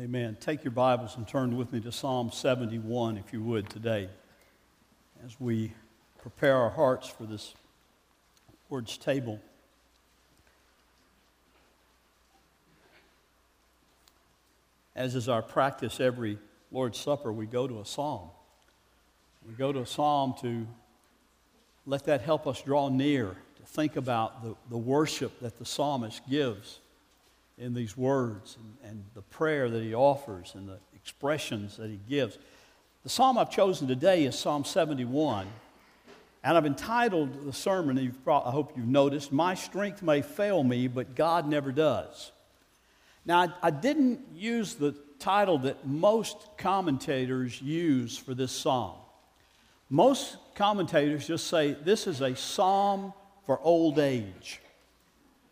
Amen. Take your Bibles and turn with me to Psalm 71, if you would, today, as we prepare our hearts for this Lord's table. As is our practice every Lord's Supper, we go to a psalm. We go to a psalm to let that help us draw near, to think about the, the worship that the psalmist gives in these words and, and, the prayer that he offers and the expressions that he gives. The psalm I've chosen today is Psalm 71. And I've entitled the sermon, I hope you've noticed, My Strength May Fail Me, but God Never Does. Now, I, I didn't use the title that most commentators use for this psalm. Most commentators just say this is a psalm for old age.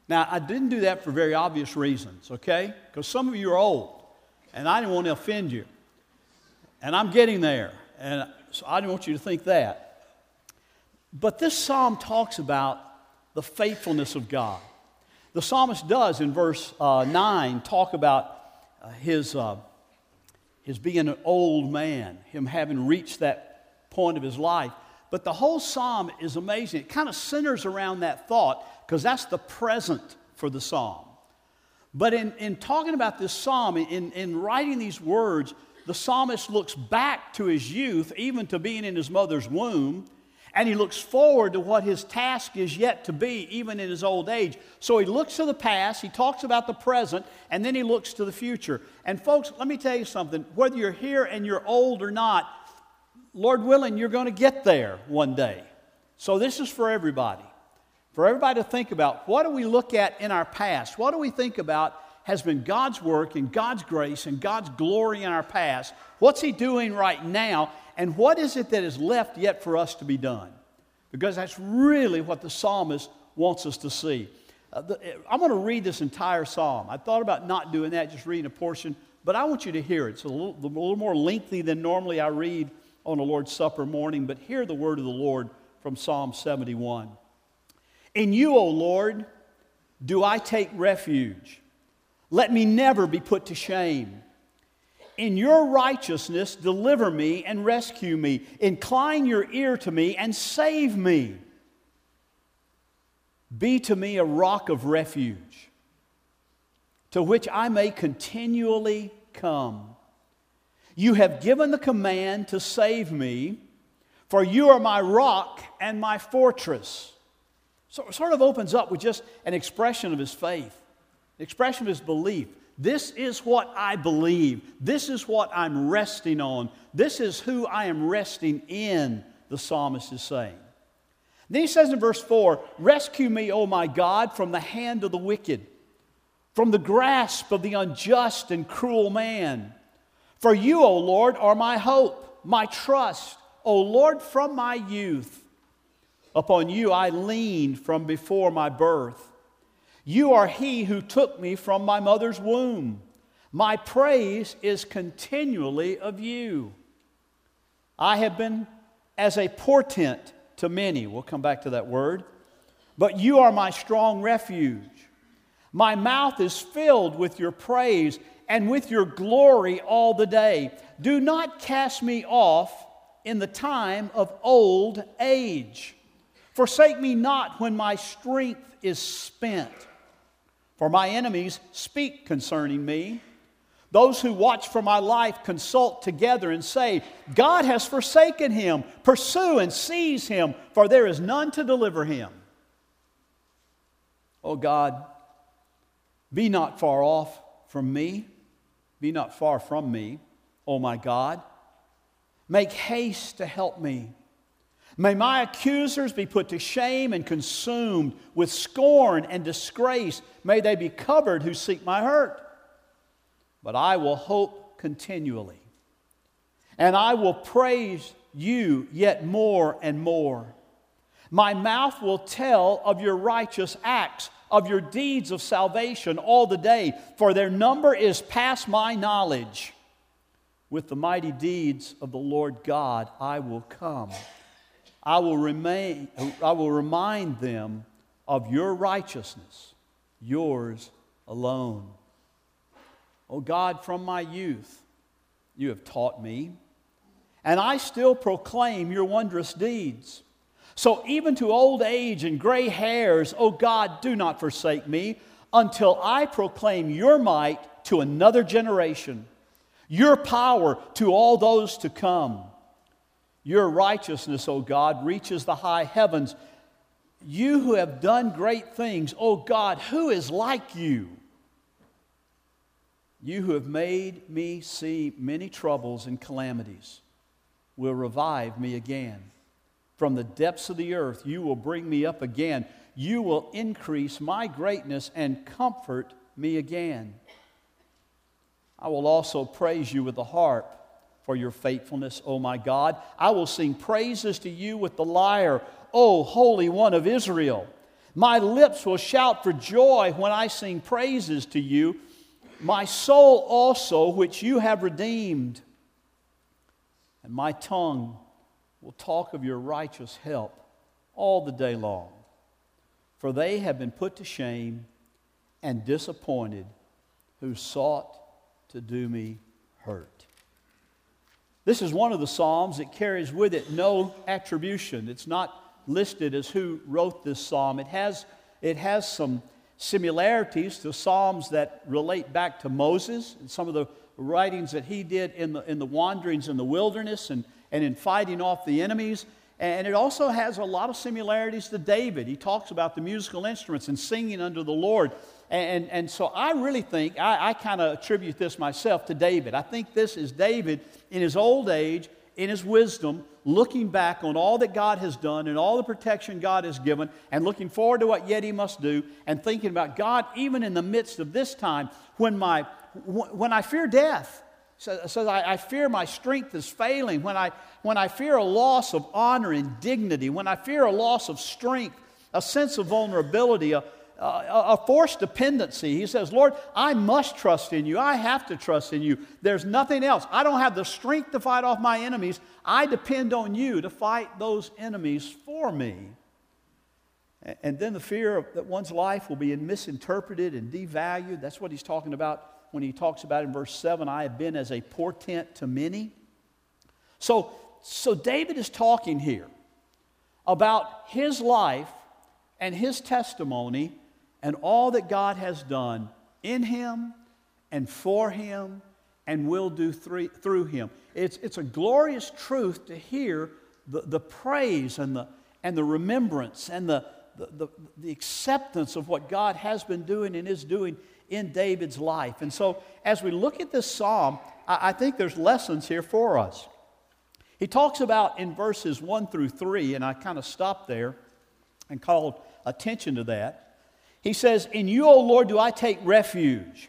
Now, I didn't do that for very obvious reasons, okay? Because some of you are old, and I didn't want to offend you. And I'm getting there, and so I didn't want you to think that. But this psalm talks about the faithfulness of God. The psalmist does in verse uh, 9 talk about uh, his, uh, his being an old man, him having reached that point of his life. But the whole psalm is amazing. It kind of centers around that thought because that's the present for the psalm. But in, in talking about this psalm, in, in writing these words, the psalmist looks back to his youth, even to being in his mother's womb, and he looks forward to what his task is yet to be, even in his old age. So he looks to the past, he talks about the present, and then he looks to the future. And folks, let me tell you something whether you're here and you're old or not, Lord willing, you're going to get there one day. So this is for everybody for everybody to think about what do we look at in our past? What do we think about has been God's work and God's grace and God's glory in our past? What's He doing right now? And what is it that is left yet for us to be done? Because that's really what the psalmist wants us to see. Uh, the, I'm going to read this entire psalm. I thought about not doing that, just reading a portion, but I want you to hear it. It's a little, a little more lengthy than normally I read on a Lord's Supper morning, but hear the word of the Lord from Psalm 71. In you, O Lord, do I take refuge. Let me never be put to shame. In your righteousness, deliver me and rescue me. Incline your ear to me and save me. Be to me a rock of refuge, to which I may continually come. You have given the command to save me, for you are my rock and my fortress. So it sort of opens up with just an expression of his faith, an expression of his belief. This is what I believe. This is what I'm resting on. This is who I am resting in, the psalmist is saying. Then he says in verse 4 Rescue me, O my God, from the hand of the wicked, from the grasp of the unjust and cruel man. For you, O Lord, are my hope, my trust, O Lord, from my youth. Upon you I leaned from before my birth. You are he who took me from my mother's womb. My praise is continually of you. I have been as a portent to many. We'll come back to that word. But you are my strong refuge. My mouth is filled with your praise and with your glory all the day. Do not cast me off in the time of old age. Forsake me not when my strength is spent. For my enemies speak concerning me. Those who watch for my life consult together and say, God has forsaken him. Pursue and seize him, for there is none to deliver him. O God, be not far off from me. Be not far from me, O my God. Make haste to help me. May my accusers be put to shame and consumed with scorn and disgrace. May they be covered who seek my hurt. But I will hope continually. And I will praise you yet more and more. My mouth will tell of your righteous acts, of your deeds of salvation all the day, for their number is past my knowledge. With the mighty deeds of the Lord God, I will come. I will, remain, I will remind them of your righteousness, yours alone. O God, from my youth you have taught me, and I still proclaim your wondrous deeds. So even to old age and gray hairs, O God, do not forsake me until I proclaim your might to another generation, your power to all those to come. Your righteousness, O God, reaches the high heavens. You who have done great things, O God, who is like you? You who have made me see many troubles and calamities will revive me again. From the depths of the earth, you will bring me up again. You will increase my greatness and comfort me again. I will also praise you with the harp for your faithfulness, O my God. I will sing praises to you with the lyre, O Holy One of Israel. My lips will shout for joy when I sing praises to you. My soul also, which you have redeemed. And my tongue will talk of your righteous help all the day long. For they have been put to shame and disappointed who sought to do me hurt. This is one of the Psalms that carries with it no attribution. It's not listed as who wrote this psalm. It has, it has some similarities to psalms that relate back to Moses and some of the writings that he did in the, in the wanderings in the wilderness and, and in fighting off the enemies. And it also has a lot of similarities to David. He talks about the musical instruments and singing unto the Lord. And, and so I really think, I, I kind of attribute this myself to David. I think this is David in his old age, in his wisdom, looking back on all that God has done and all the protection God has given, and looking forward to what yet he must do, and thinking about God, even in the midst of this time when, my, when I fear death. Says, so, I, I, fear my strength is failing. When I, when I fear a loss of honor and dignity, when I fear a loss of strength, a sense of vulnerability, a, a forced dependency. He says, Lord, I must trust in you. I have to trust in you. There's nothing else. I don't have the strength to fight off my enemies. I depend on you to fight those enemies for me. And then the fear that one's life will be misinterpreted and devalued. That's what he's talking about when he talks about in verse 7 I have been as a portent to many. So, so David is talking here about his life and his testimony and all that God has done in him and for him and will do through, him. It's, it's a glorious truth to hear the, the praise and the, and the remembrance and the, the, the, the acceptance of what God has been doing and is doing in David's life. And so, as we look at this psalm, I, I think there's lessons here for us. He talks about in verses 1 through 3, and I kind of stopped there and called attention to that. He says, In you, O Lord, do I take refuge.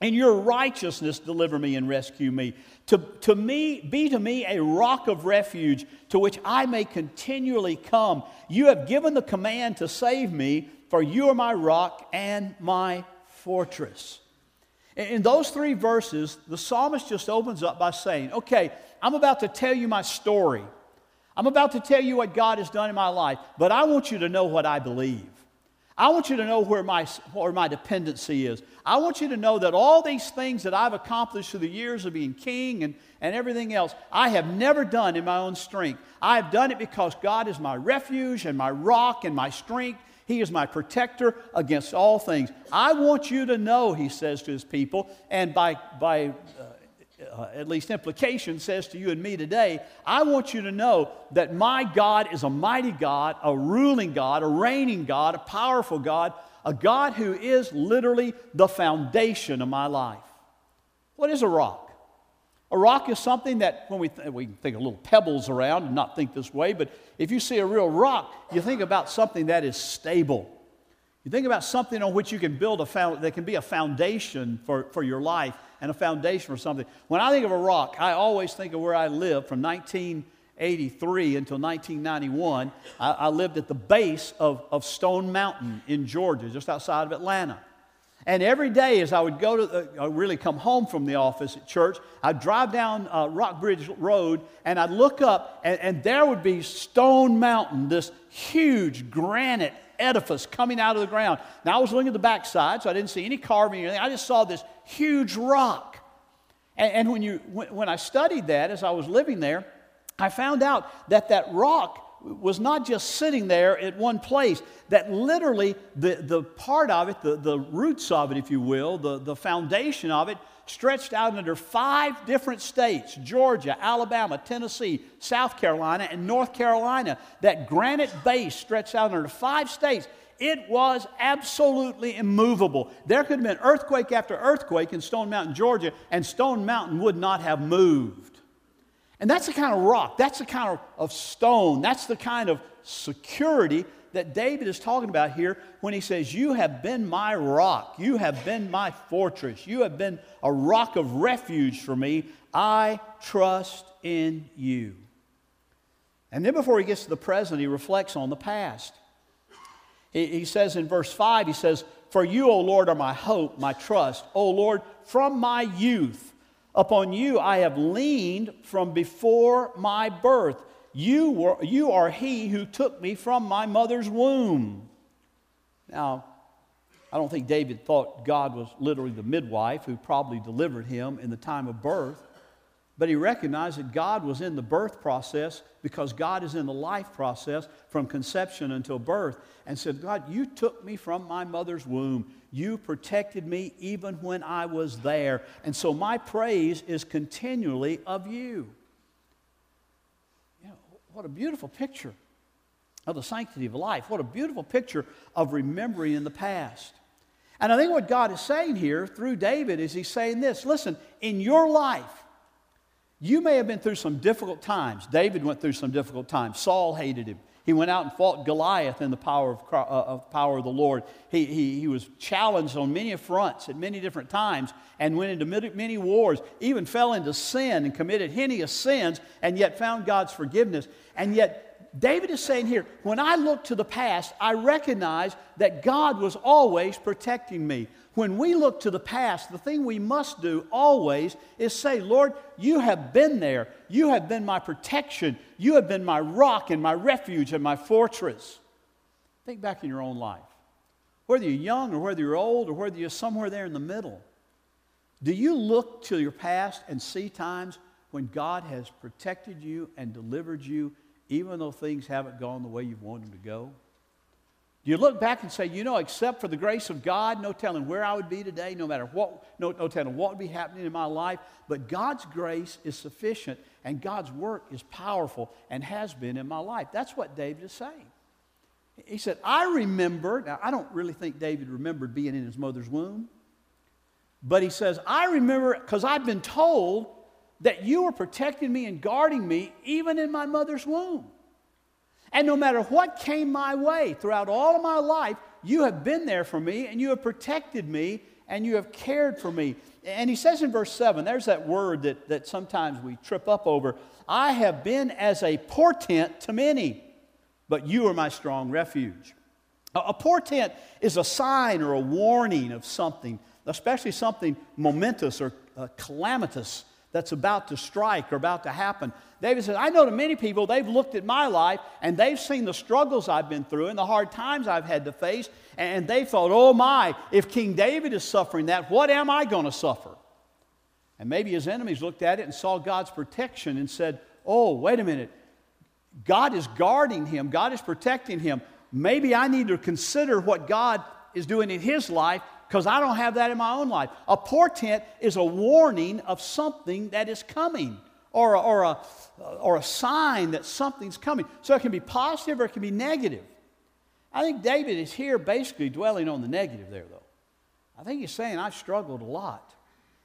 In your righteousness, deliver me and rescue me. To, to me, be to me a rock of refuge to which I may continually come. You have given the command to save me, for you are my rock and my fortress. In those three verses, the psalmist just opens up by saying, Okay, I'm about to tell you my story. I'm about to tell you what God has done in my life, but I want you to know what I believe. I want you to know where my, where my dependency is. I want you to know that all these things that I've accomplished through the years of being king and, and everything else, I have never done in my own strength. I have done it because God is my refuge and my rock and my strength. He is my protector against all things. I want you to know, he says to his people, and by, by uh, uh, at least implication says to you and me today, I want you to know that my God is a mighty God, a ruling God, a reigning God, a powerful God, a God who is literally the foundation of my life. What is a rock? A rock is something that, when we, th- we think of little pebbles around and not think this way, but if you see a real rock, you think about something that is stable. You think about something on which you can build a found, that can be a foundation for, for your life and a foundation for something. When I think of a rock, I always think of where I lived from 1983 until 1991. I, I lived at the base of, of Stone Mountain in Georgia, just outside of Atlanta. And every day, as I would go to, uh, really come home from the office at church, I'd drive down uh, Rockbridge Road and I'd look up, and, and there would be Stone Mountain, this huge granite edifice coming out of the ground. Now, I was looking at the backside, so I didn't see any carving or anything. I just saw this huge rock. And, and when, you, when, when I studied that as I was living there, I found out that that rock was not just sitting there at one place, that literally the, the part of it, the, the roots of it, if you will, the, the foundation of it, stretched out under five different states Georgia, Alabama, Tennessee, South Carolina, and North Carolina. That granite base stretched out under five states. It was absolutely immovable. There could have been earthquake after earthquake in Stone Mountain, Georgia, and Stone Mountain would not have moved. And that's the kind of rock, that's the kind of, of stone, that's the kind of security that David is talking about here when he says, You have been my rock, you have been my fortress, you have been a rock of refuge for me. I trust in you. And then before he gets to the present, he reflects on the past. He, says in verse 5, he says, For you, O Lord, are my hope, my trust. O Lord, from my youth, Upon you I have leaned from before my birth. You, were, you are he who took me from my mother's womb. Now, I don't think David thought God was literally the midwife who probably delivered him in the time of birth, but he recognized that God was in the birth process because God is in the life process from conception until birth and said, God, you took me from my mother's womb. You protected me even when I was there. And so my praise is continually of you. you know, what a beautiful picture of the sanctity of life. What a beautiful picture of remembering in the past. And I think what God is saying here through David is he's saying this listen, in your life, you may have been through some difficult times. David went through some difficult times. Saul hated him. He went out and fought Goliath in the power of, uh, of power of the Lord. He, he, he was challenged on many fronts at many different times and went into many, many wars, even fell into sin and committed heinous sins, and yet found God's forgiveness. And yet, David is saying here, when I look to the past, I recognize that God was always protecting me. When we look to the past, the thing we must do always is say, Lord, you have been there. You have been my protection. You have been my rock and my refuge and my fortress. Think back in your own life. Whether you're young or whether you're old or whether you're somewhere there in the middle, do you look to your past and see times when God has protected you and delivered you, even though things haven't gone the way you've wanted them to go? Do you look back and say, you know, except for the grace of God, no telling where I would be today, no matter what, no, no telling what would be happening in my life, but God's grace is sufficient and God's work is powerful and has been in my life. That's what David is saying. He said, I remember, now I don't really think David remembered being in his mother's womb, but he says, I remember because I've been told that you were protecting me and guarding me even in my mother's womb. And no matter what came my way throughout all of my life, you have been there for me and you have protected me and you have cared for me. And he says in verse 7, there's that word that, that sometimes we trip up over I have been as a portent to many, but you are my strong refuge. A, a portent is a sign or a warning of something, especially something momentous or uh, calamitous that's about to strike or about to happen. David says, I know to many people, they've looked at my life and they've seen the struggles I've been through and the hard times I've had to face, and they thought, oh my, if King David is suffering that, what am I going to suffer? And maybe his enemies looked at it and saw God's protection and said, oh, wait a minute. God is guarding him, God is protecting him. Maybe I need to consider what God is doing in his life because I don't have that in my own life. A portent is a warning of something that is coming or a, or a, or a sign that something's coming. So it can be positive or it can be negative. I think David is here basically dwelling on the negative there, though. I think he's saying, I've struggled a lot.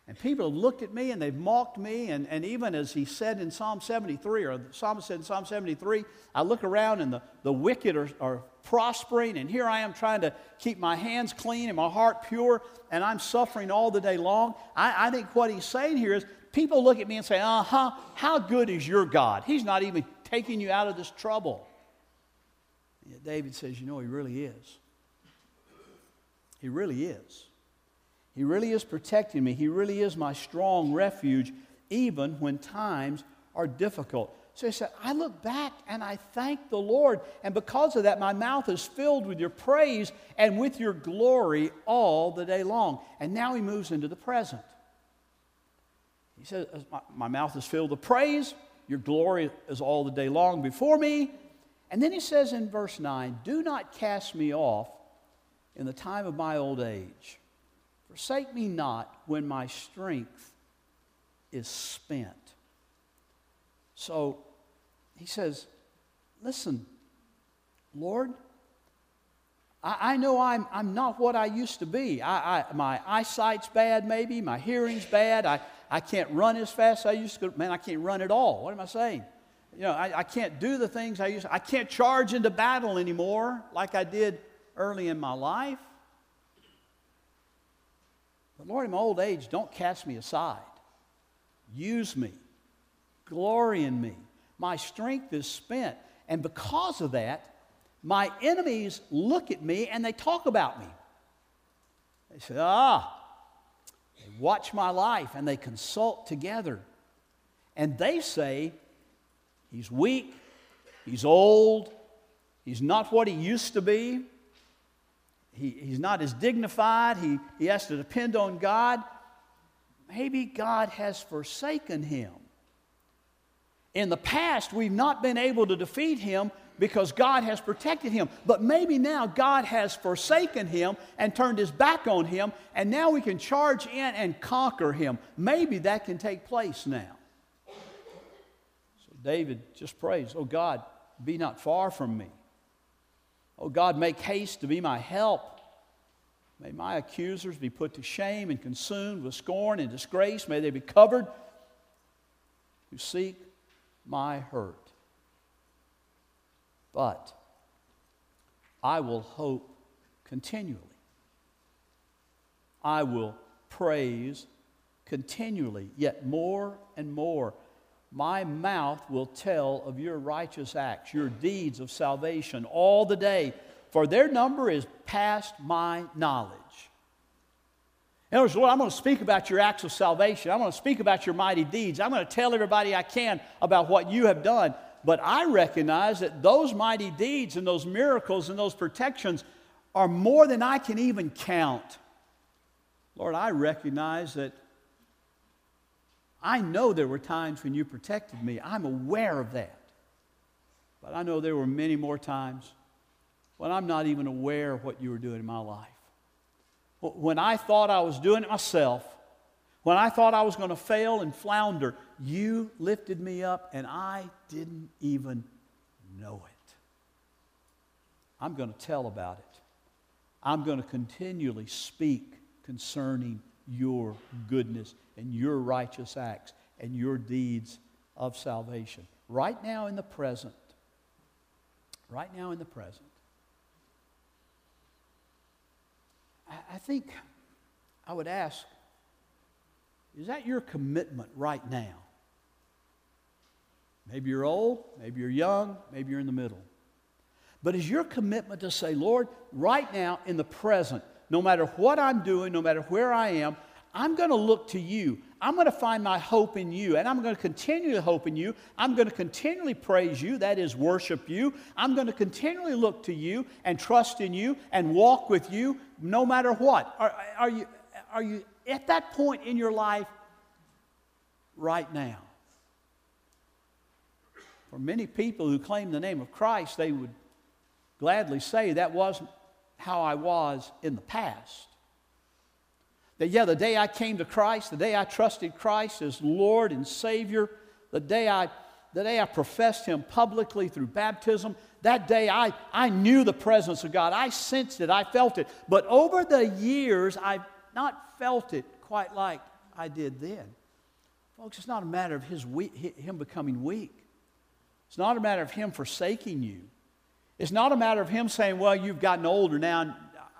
And people have looked at me and they've mocked me. And, and even as he said in Psalm 73, or the psalmist said in Psalm 73, I look around and the, the wicked are, are prospering. And here I am trying to keep my hands clean and my heart pure. And I'm suffering all the day long. I, I think what he's saying here is people look at me and say, uh huh, how good is your God? He's not even taking you out of this trouble. Yet David says, you know, he really is. He really is. He really is protecting me. He really is my strong refuge, even when times are difficult. So he said, I look back and I thank the Lord. And because of that, my mouth is filled with your praise and with your glory all the day long. And now he moves into the present. He says, My, my mouth is filled with praise. Your glory is all the day long before me. And then he says in verse 9, Do not cast me off in the time of my old age. Forsake me not when my strength is spent. So he says, Listen, Lord, I, I know I'm, I'm not what I used to be. I, I, my eyesight's bad, maybe. My hearing's bad. I, I can't run as fast as I used to. Man, I can't run at all. What am I saying? You know, I, I can't do the things I used to. I can't charge into battle anymore like I did early in my life. But Lord, in my old age, don't cast me aside. Use me. Glory in me. My strength is spent. And because of that, my enemies look at me and they talk about me. They say, ah, they watch my life and they consult together. And they say, he's weak, he's old, he's not what he used to be, he, he's not as dignified, he, he has to depend on God. Maybe God has forsaken him. In the past, we've not been able to defeat him because God has protected him. But maybe now God has forsaken him and turned his back on him, and now we can charge in and conquer him. Maybe that can take place now. So David just prays, Oh God, be not far from me. Oh God, make haste to be my help. May my accusers be put to shame and consumed with scorn and disgrace. May they be covered who seek my hurt. But I will hope continually. I will praise continually, yet more and more. My mouth will tell of your righteous acts, your deeds of salvation all the day, for their number is past my knowledge. In other words, Lord, I'm going to speak about your acts of salvation. I'm going to speak about your mighty deeds. I'm going to tell everybody I can about what you have done. But I recognize that those mighty deeds and those miracles and those protections are more than I can even count. Lord, I recognize that I know there were times when you protected me. I'm aware of that. But I know there were many more times when I'm not even aware of what you were doing in my life. When I thought I was doing it myself, when I thought I was going to fail and flounder, you lifted me up and I didn't even know it. I'm going to tell about it. I'm going to continually speak concerning your goodness and your righteous acts and your deeds of salvation. Right now in the present. Right now in the present. I think I would ask is that your commitment right now? Maybe you're old, maybe you're young, maybe you're in the middle. But is your commitment to say, Lord, right now in the present, no matter what I'm doing, no matter where I am, I'm going to look to you. I'm going to find my hope in you, and I'm going to continue to hope in you. I'm going to continually praise you, that is, worship you. I'm going to continually look to you and trust in you and walk with you no matter what. Are, are, you, are you at that point in your life right now? For many people who claim the name of Christ, they would gladly say that wasn't how I was in the past. That, yeah, the day I came to Christ, the day I trusted Christ as Lord and Savior, the day I, the day I professed Him publicly through baptism, that day I, I knew the presence of God. I sensed it, I felt it. But over the years, I've not felt it quite like I did then. Folks, it's not a matter of his weak, Him becoming weak, it's not a matter of Him forsaking you. It's not a matter of Him saying, Well, you've gotten older now,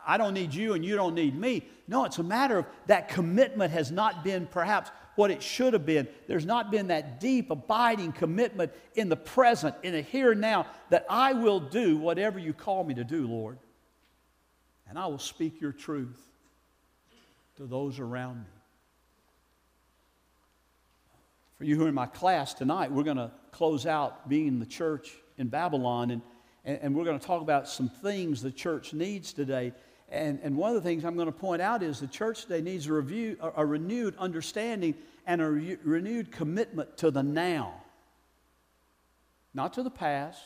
I don't need you and you don't need me. No, it's a matter of that commitment has not been perhaps what it should have been. There's not been that deep, abiding commitment in the present, in the here and now, that I will do whatever you call me to do, Lord. And I will speak your truth to those around me. For you who are in my class tonight, we're going to close out being the church in Babylon, and, and, and we're going to talk about some things the church needs today. And, and one of the things I'm going to point out is the church today needs a, review, a, a renewed understanding and a re- renewed commitment to the now, not to the past.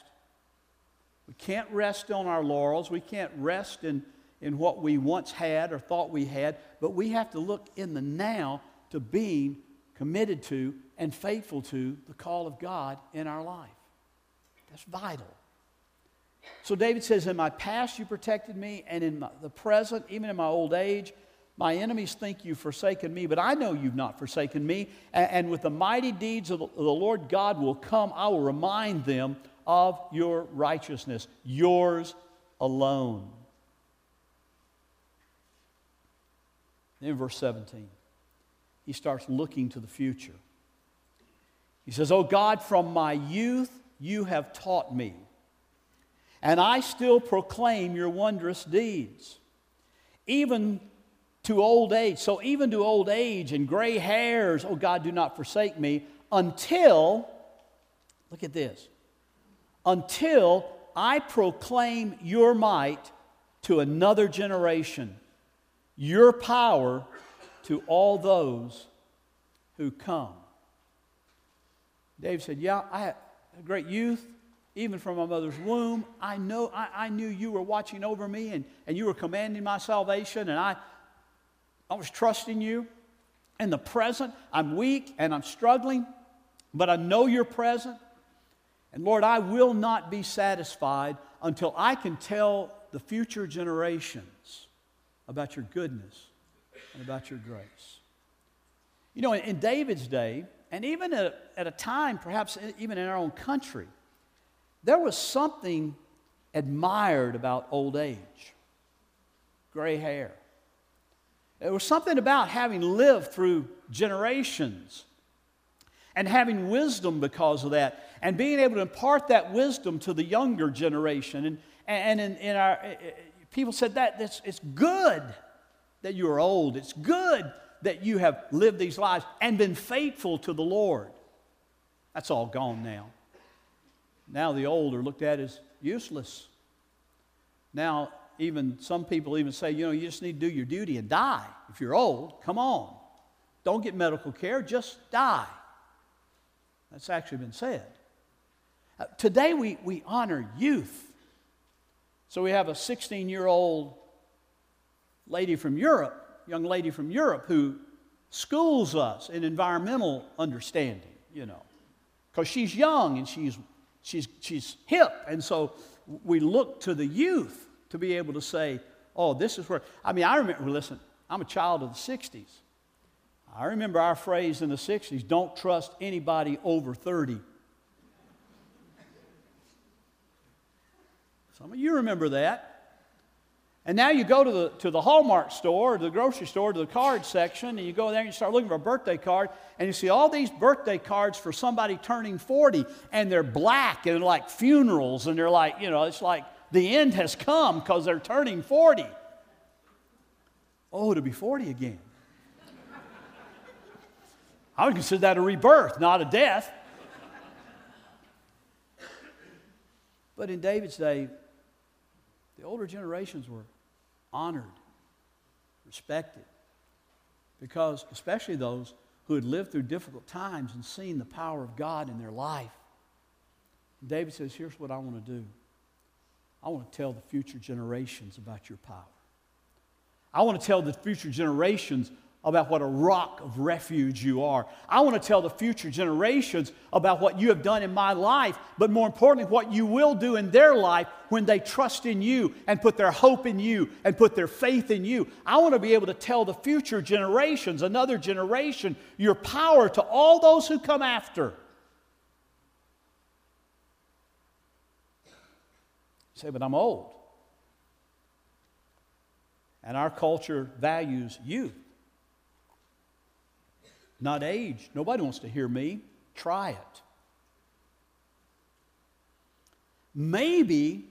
We can't rest on our laurels. We can't rest in, in what we once had or thought we had, but we have to look in the now to being committed to and faithful to the call of God in our life. That's vital. So David says, In my past you protected me, and in my, the present, even in my old age, my enemies think you've forsaken me, but I know you've not forsaken me. And, and with the mighty deeds of the, the Lord God will come, I will remind them of your righteousness, yours alone. In verse 17, he starts looking to the future. He says, Oh God, from my youth you have taught me and I still proclaim your wondrous deeds, even to old age. So, even to old age and gray hairs, oh God, do not forsake me until, look at this, until I proclaim your might to another generation, your power to all those who come. Dave said, Yeah, I had a great youth even from my mother's womb, I know I, I, knew you were watching over me and, and you were commanding my salvation, and I, I was trusting you. In the present, I'm weak and I'm struggling, but I know you're present. And Lord, I will not be satisfied until I can tell the future generations about your goodness and about your grace. You know, in, in David's day, and even at, at a time, perhaps even in our own country, there was something admired about old age, gray hair. There was something about having lived through generations and having wisdom because of that and being able to impart that wisdom to the younger generation. And, and in, in our, eh, eh, people said that it's, it's good that you are old. It's good that you have lived these lives and been faithful to the Lord. That's all gone now. Now the old are looked at as useless. Now, even some people even say, you know, you just need to do your duty and die. If you're old, come on. Don't get medical care, just die. That's actually been said. Uh, today we, we honor youth. So we have a 16 year old lady from Europe, young lady from Europe, who schools us in environmental understanding, you know, because she's young and she's she's, she's hip. And so we look to the youth to be able to say, oh, this is where. I mean, I remember, listen, I'm a child of the 60s. I remember our phrase in the 60s don't trust anybody over 30. Some of you remember that. And now you go to the, to the Hallmark store, or the grocery store, to the card section, and you go there and you start looking for a birthday card, and you see all these birthday cards for somebody turning 40, and they're black and like funerals, and they're like, you know, it's like the end has come because they're turning 40. Oh, to be 40 again. I would consider that a rebirth, not a death. But in David's day, the older generations were honored, respected, because especially those who had lived through difficult times and seen the power of God in their life. David says, Here's what I want to do I want to tell the future generations about your power. I want to tell the future generations about what a rock of refuge you are. I want to tell the future generations about what you have done in my life, but more importantly, what you will do in their life when they trust in you and put their hope in you and put their faith in you. I want to be able to tell the future generations, another generation, your power to all those who come after. You say, but I'm old. And our culture values youth not age. Nobody wants to hear me. Try it. Maybe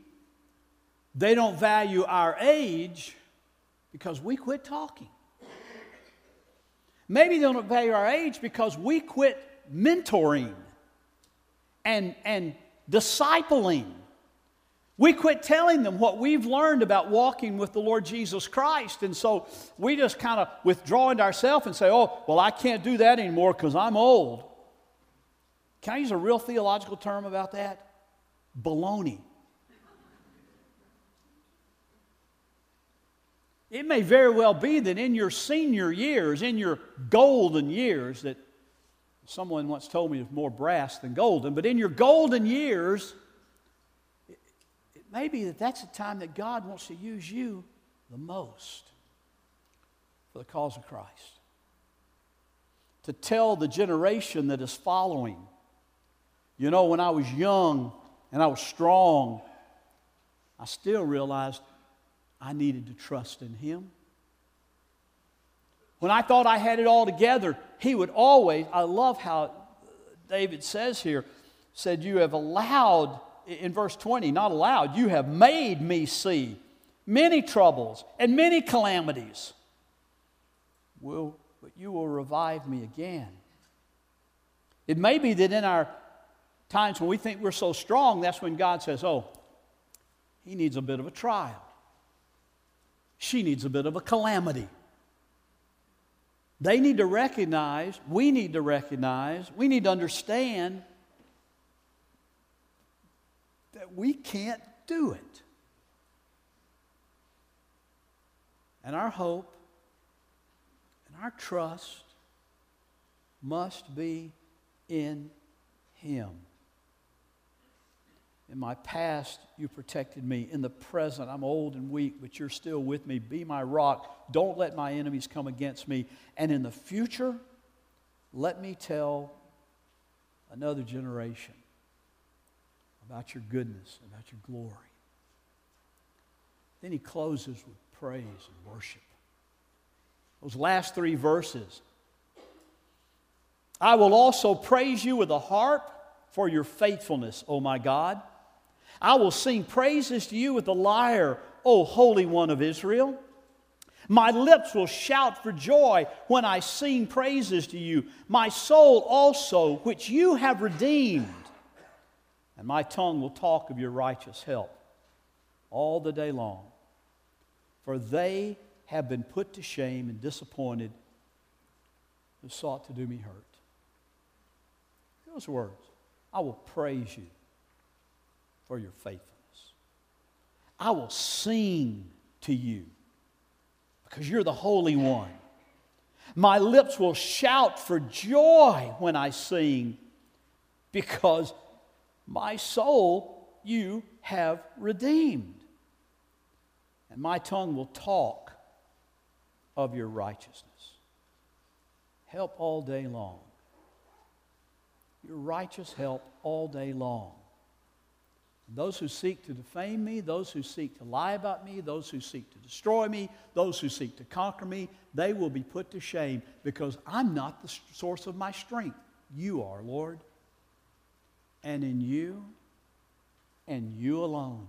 they don't value our age because we quit talking. Maybe they don't value our age because we quit mentoring and, and discipling. We quit telling them what we've learned about walking with the Lord Jesus Christ. And so we just kind of withdraw into ourselves and say, oh, well, I can't do that anymore because I'm old. Can I use a real theological term about that? Baloney. It may very well be that in your senior years, in your golden years, that someone once told me is more brass than golden, but in your golden years, it may be that that's the time that God wants to use you the most for the cause of Christ. To tell the generation that is following, you know, when I was young and I was strong, I still realized I needed to trust in Him. When I thought I had it all together, He would always, I love how David says here, said, You have allowed, in verse 20, not allowed, you have made me see many troubles and many calamities. Will, but you will revive me again. It may be that in our times when we think we're so strong, that's when God says, Oh, he needs a bit of a trial she needs a bit of a calamity. They need to recognize, we need to recognize, we need to understand that we can't do it. And our hope and our trust must be in Him. In my past, you protected me. In the present, I'm old and weak, but you're still with me. Be my rock. Don't let my enemies come against me. And in the future, let me tell another generation about your goodness, about your glory. Then he closes with praise and worship. Those last three verses. I will also praise you with a harp for your faithfulness, O my God. I will sing praises to you with the lyre, O Holy One of Israel. My lips will shout for joy when I sing praises to you. My soul also, which you have redeemed. And my tongue will talk of your righteous help all the day long. For they have been put to shame and disappointed who sought to do me hurt. Those words I will praise you for your faithfulness. I will sing to you because you're the Holy One. My lips will shout for joy when I sing because my soul you have redeemed. And my tongue will talk of your righteousness. Help all day long. Your righteous help all day long. Those who seek to defame me, those who seek to lie about me, those who seek to destroy me, those who seek to conquer me, they will be put to shame because I'm not the source of my strength. You are, Lord. And in you and you alone.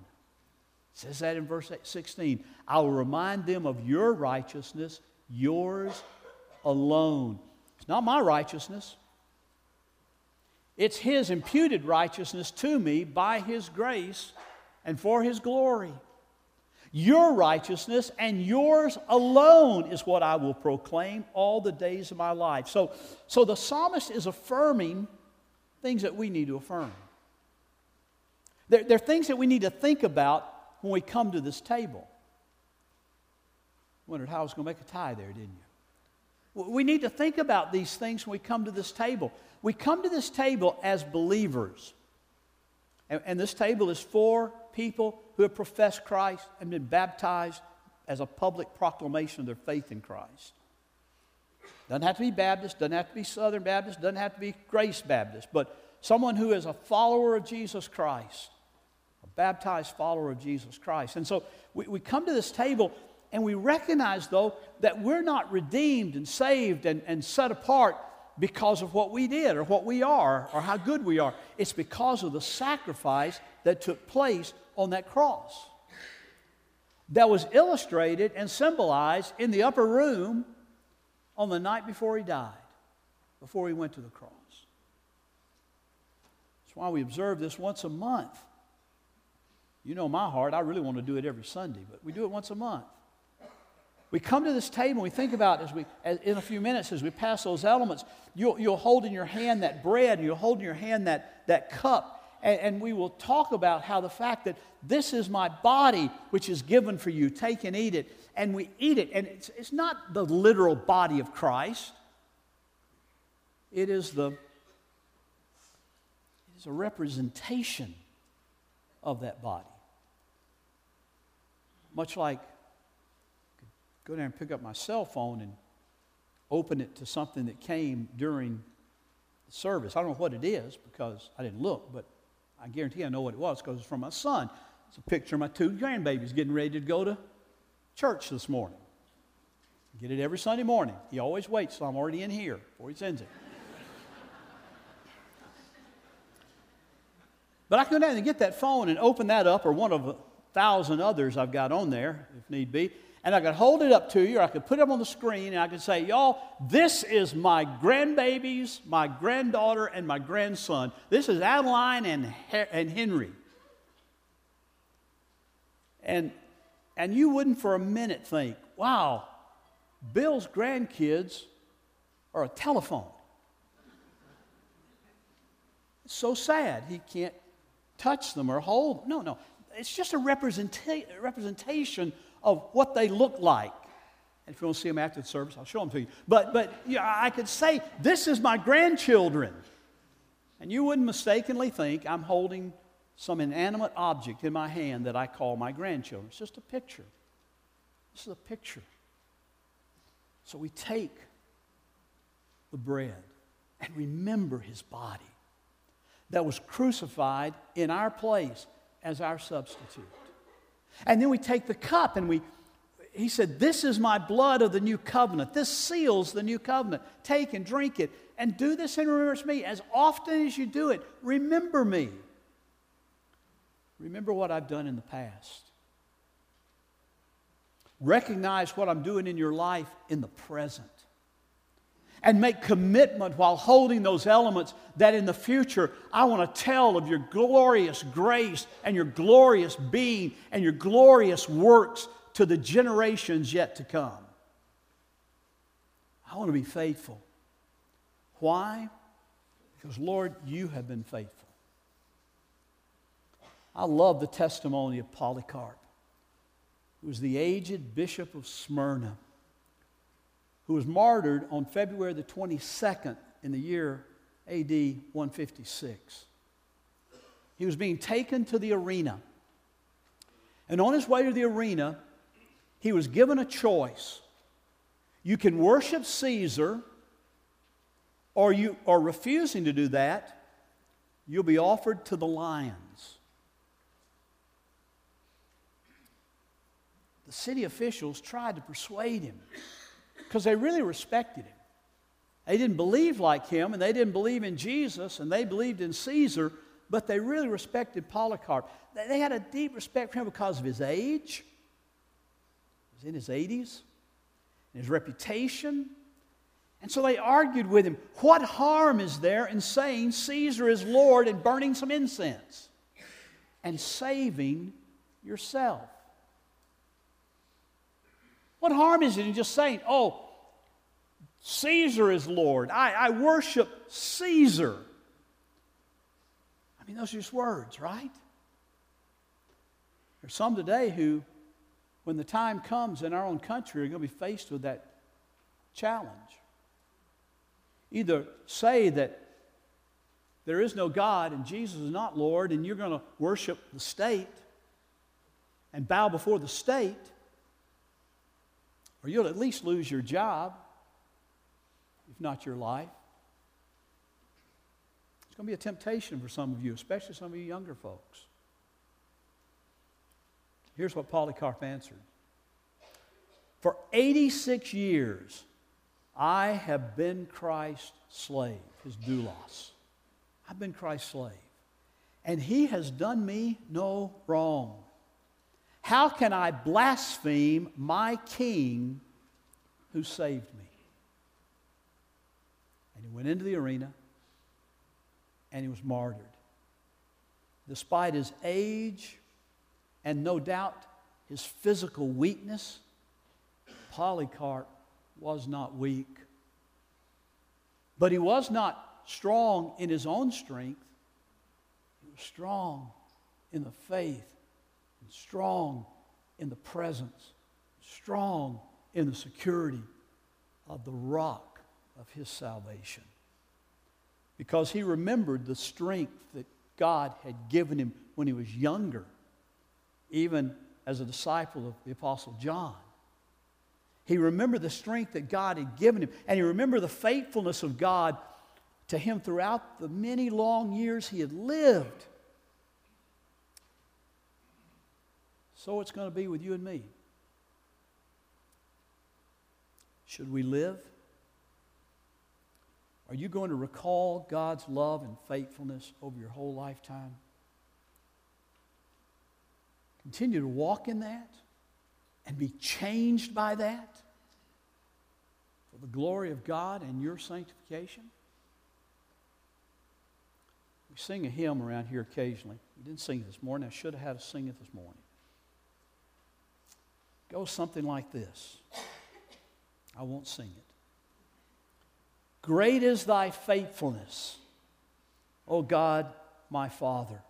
It says that in verse 16. I will remind them of your righteousness, yours alone. It's not my righteousness. It's His imputed righteousness to me by His grace and for His glory. Your righteousness and yours alone is what I will proclaim all the days of my life. So, so the psalmist is affirming things that we need to affirm. There, there are things that we need to think about when we come to this table. Wondered how I was going to make a tie there, didn't you? We need to think about these things when we come to this table. We come to this table as believers. And, and this table is for people who have professed Christ and been baptized as a public proclamation of their faith in Christ. Doesn't have to be Baptist, doesn't have to be Southern Baptist, doesn't have to be Grace Baptist, but someone who is a follower of Jesus Christ, a baptized follower of Jesus Christ. And so we, we come to this table and we recognize, though, that we're not redeemed and saved and, and set apart because of what we did or what we are or how good we are. It's because of the sacrifice that took place on that cross. That was illustrated and symbolized in the upper room on the night before he died, before he went to the cross. That's why we observe this once a month. You know my heart, I really want to do it every Sunday, but we do it once a month. We come to this table and we think about as we, as in a few minutes, as we pass those elements, you'll, you'll hold in your hand that bread, you'll hold in your hand that, that cup, and, and we will talk about how the fact that this is my body, which is given for you, take and eat it, and we eat it. And it's, it's not the literal body of Christ, it is the it is a representation of that body. Much like go down and pick up my cell phone and open it to something that came during the service. I don't know what it is because I didn't look, but I guarantee I know what it was because it's from my son. It's a picture of my two grandbabies getting ready to go to church this morning. Get it every Sunday morning. He always waits till I'm already in here before he sends it. but I can go down and get that phone and open that up, or one of a thousand others I've got on there, if need be, and I could hold it up to you, or I could put it up on the screen, and I could say, Y'all, this is my grandbabies, my granddaughter, and my grandson. This is Adeline and, and Henry. And, and you wouldn't for a minute think, wow, Bill's grandkids are a telephone. It's so sad he can't touch them or hold them. No, no. It's just a representa- representation of what they look like. And if you want to see them after the service, I'll show them to you. But, but yeah, I could say, This is my grandchildren. And you wouldn't mistakenly think I'm holding some inanimate object in my hand that I call my grandchildren. It's just a picture. This is a picture. So we take the bread and remember his body that was crucified in our place as our substitute. And then we take the cup and we, he said, This is my blood of the new covenant. This seals the new covenant. Take and drink it. And do this in remembrance of me. As often as you do it, remember me. Remember what I've done in the past. Recognize what I'm doing in your life in the present and make commitment while holding those elements that in the future I want to tell of your glorious grace and your glorious being and your glorious works to the generations yet to come. I want to be faithful. Why? Because, Lord, you have been faithful. I love the testimony of Polycarp, who was the aged bishop of Smyrna who was martyred on February the 22nd in the year AD 156. He was being taken to the arena. And on his way to the arena, he was given a choice. You can worship Caesar, or you are refusing to do that, you'll be offered to the lions. The city officials tried to persuade him because they really respected him. They didn't believe like him, and they didn't believe in Jesus, and they believed in Caesar, but they really respected Polycarp. They had a deep respect for him because of his age. He was in his 80s, and his reputation. And so they argued with him what harm is there in saying Caesar is Lord and burning some incense and saving yourself? What harm is it in just saying, oh, Caesar is Lord? I, I worship Caesar. I mean, those are just words, right? There's some today who, when the time comes in our own country, are going to be faced with that challenge. Either say that there is no God and Jesus is not Lord, and you're going to worship the state and bow before the state, or you'll at least lose your job, if not your life. It's going to be a temptation for some of you, especially some of you younger folks. Here's what Polycarp answered For 86 years, I have been Christ's slave, his doulos. I've been Christ's slave. And he has done me no wrong. How can I blaspheme my king who saved me? And he went into the arena and he was martyred. despite his age and no doubt his physical weakness, Polycarp was not weak. But he was not strong in his own strength. He was strong in the faith, strong in the presence, strong in the security of the rock of his salvation. Because he remembered the strength that God had given him when he was younger, even as a disciple of the Apostle John. He remembered the strength that God had given him, and he remembered the faithfulness of God to him throughout the many long years he had lived. So it's going to be with you and me. Should we live? Are you going to recall God's love and faithfulness over your whole lifetime? Continue to walk in that and be changed by that for the glory of God and your sanctification? We sing a hymn around here occasionally. We didn't sing this morning. I should have had to sing it this morning. Goes something like this. I won't sing it. Great is thy faithfulness, O God, my Father.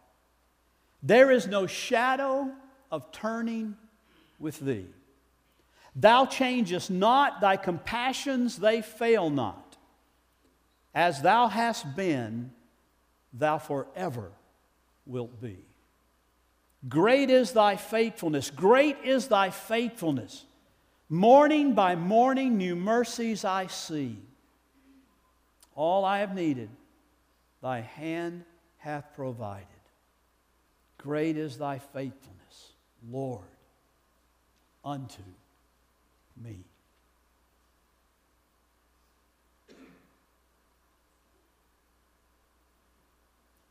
There is no shadow of turning with thee. Thou changest not, thy compassions, they fail not. As thou hast been, thou forever wilt be. Great is thy faithfulness, great is thy faithfulness. Morning by morning, new mercies I see. All I have needed, thy hand hath provided. Great is thy faithfulness, Lord, unto me.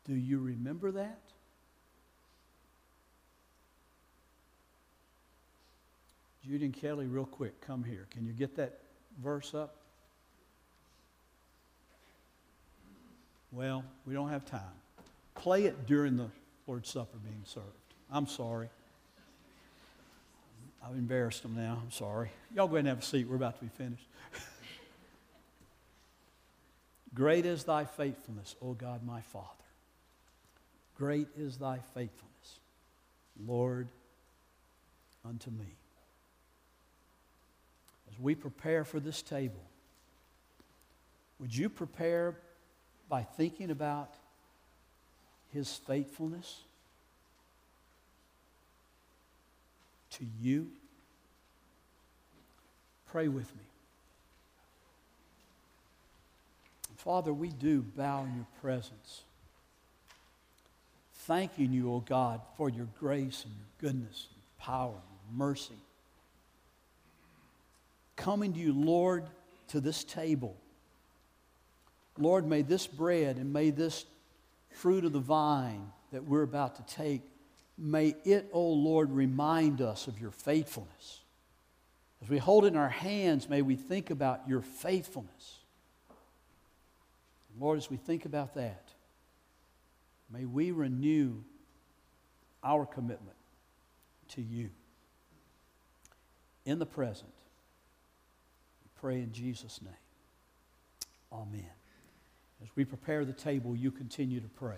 Do you remember that? Judy and Kelly, real quick, come here. Can you get that verse up? Well, we don't have time. Play it during the Lord's Supper being served. I'm sorry. I've embarrassed them now. I'm sorry. Y'all go ahead and have a seat. We're about to be finished. Great is thy faithfulness, O God my Father. Great is thy faithfulness, Lord, unto me. As we prepare for this table, would you prepare by thinking about his faithfulness to you? Pray with me. Father, we do bow in your presence, thanking you, O oh God, for your grace and your goodness and power and mercy. Coming to you, Lord, to this table Lord, may this bread and may this fruit of the vine that we're about to take, may it, O oh Lord, remind us of your faithfulness. As we hold it in our hands, may we think about your faithfulness. Lord, as we think about that, may we renew our commitment to you. In the present, pray in Jesus' name. Amen. As we prepare the table, you continue to pray.